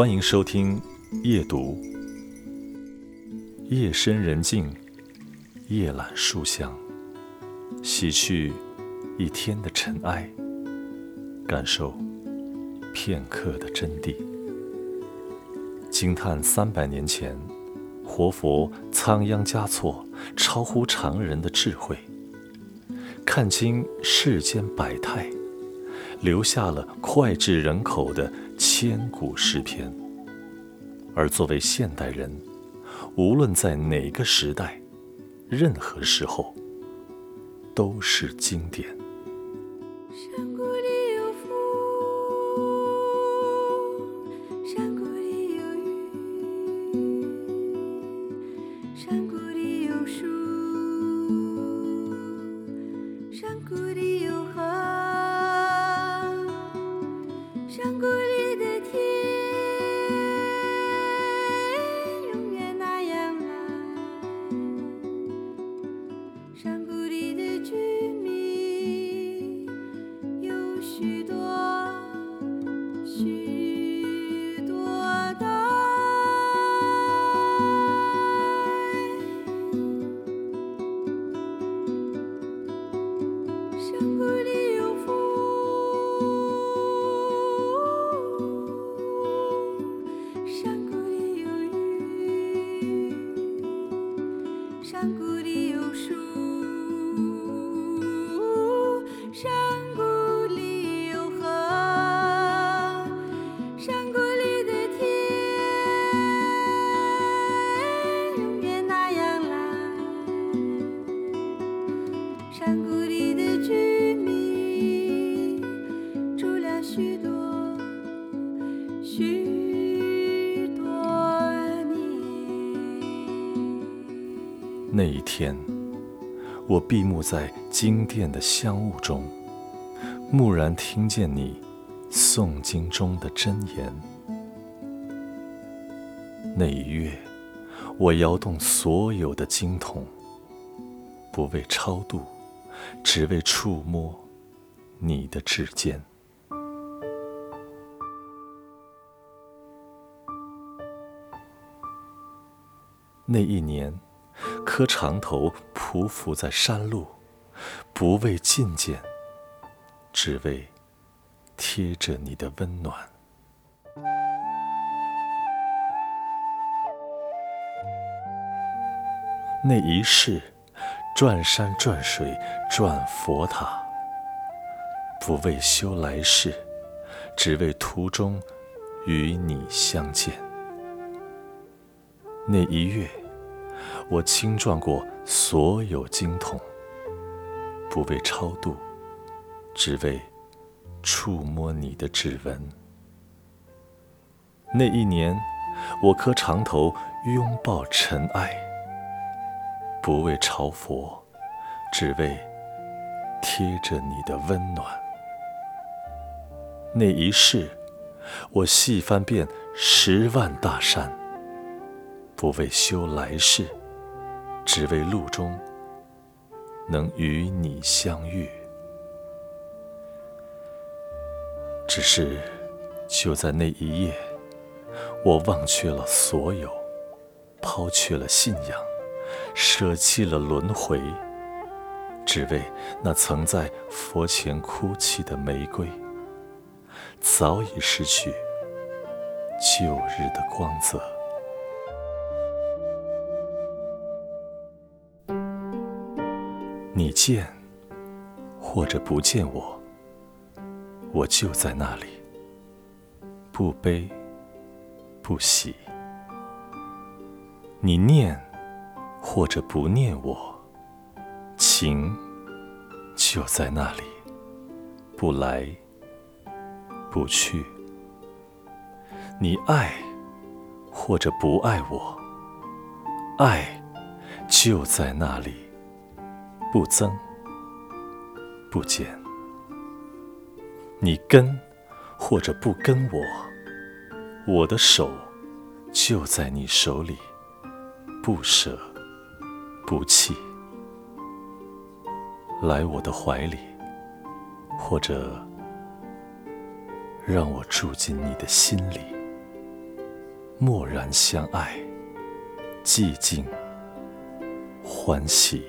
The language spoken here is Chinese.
欢迎收听夜读。夜深人静，夜揽书香，洗去一天的尘埃，感受片刻的真谛。惊叹三百年前活佛仓央嘉措超乎常人的智慧，看清世间百态。留下了脍炙人口的千古诗篇。而作为现代人，无论在哪个时代，任何时候，都是经典。山谷里有风，山谷里有雨，山谷里有树。she mm-hmm. 那一天，我闭目在经殿的香雾中，蓦然听见你诵经中的真言。那一月，我摇动所有的经筒，不为超度，只为触摸你的指尖。那一年。磕长头匍匐在山路，不为觐见，只为贴着你的温暖。那一世，转山转水转佛塔，不为修来世，只为途中与你相见。那一月。我轻撞过所有经筒，不为超度，只为触摸你的指纹。那一年，我磕长头拥抱尘埃，不为朝佛，只为贴着你的温暖。那一世，我细翻遍十万大山，不为修来世。只为路中能与你相遇，只是就在那一夜，我忘却了所有，抛却了信仰，舍弃了轮回，只为那曾在佛前哭泣的玫瑰，早已失去旧日的光泽。你见或者不见我，我就在那里，不悲不喜。你念或者不念我，情就在那里，不来不去。你爱或者不爱我，爱就在那里。不增，不减。你跟或者不跟我，我的手就在你手里，不舍不弃。来我的怀里，或者让我住进你的心里，默然相爱，寂静欢喜。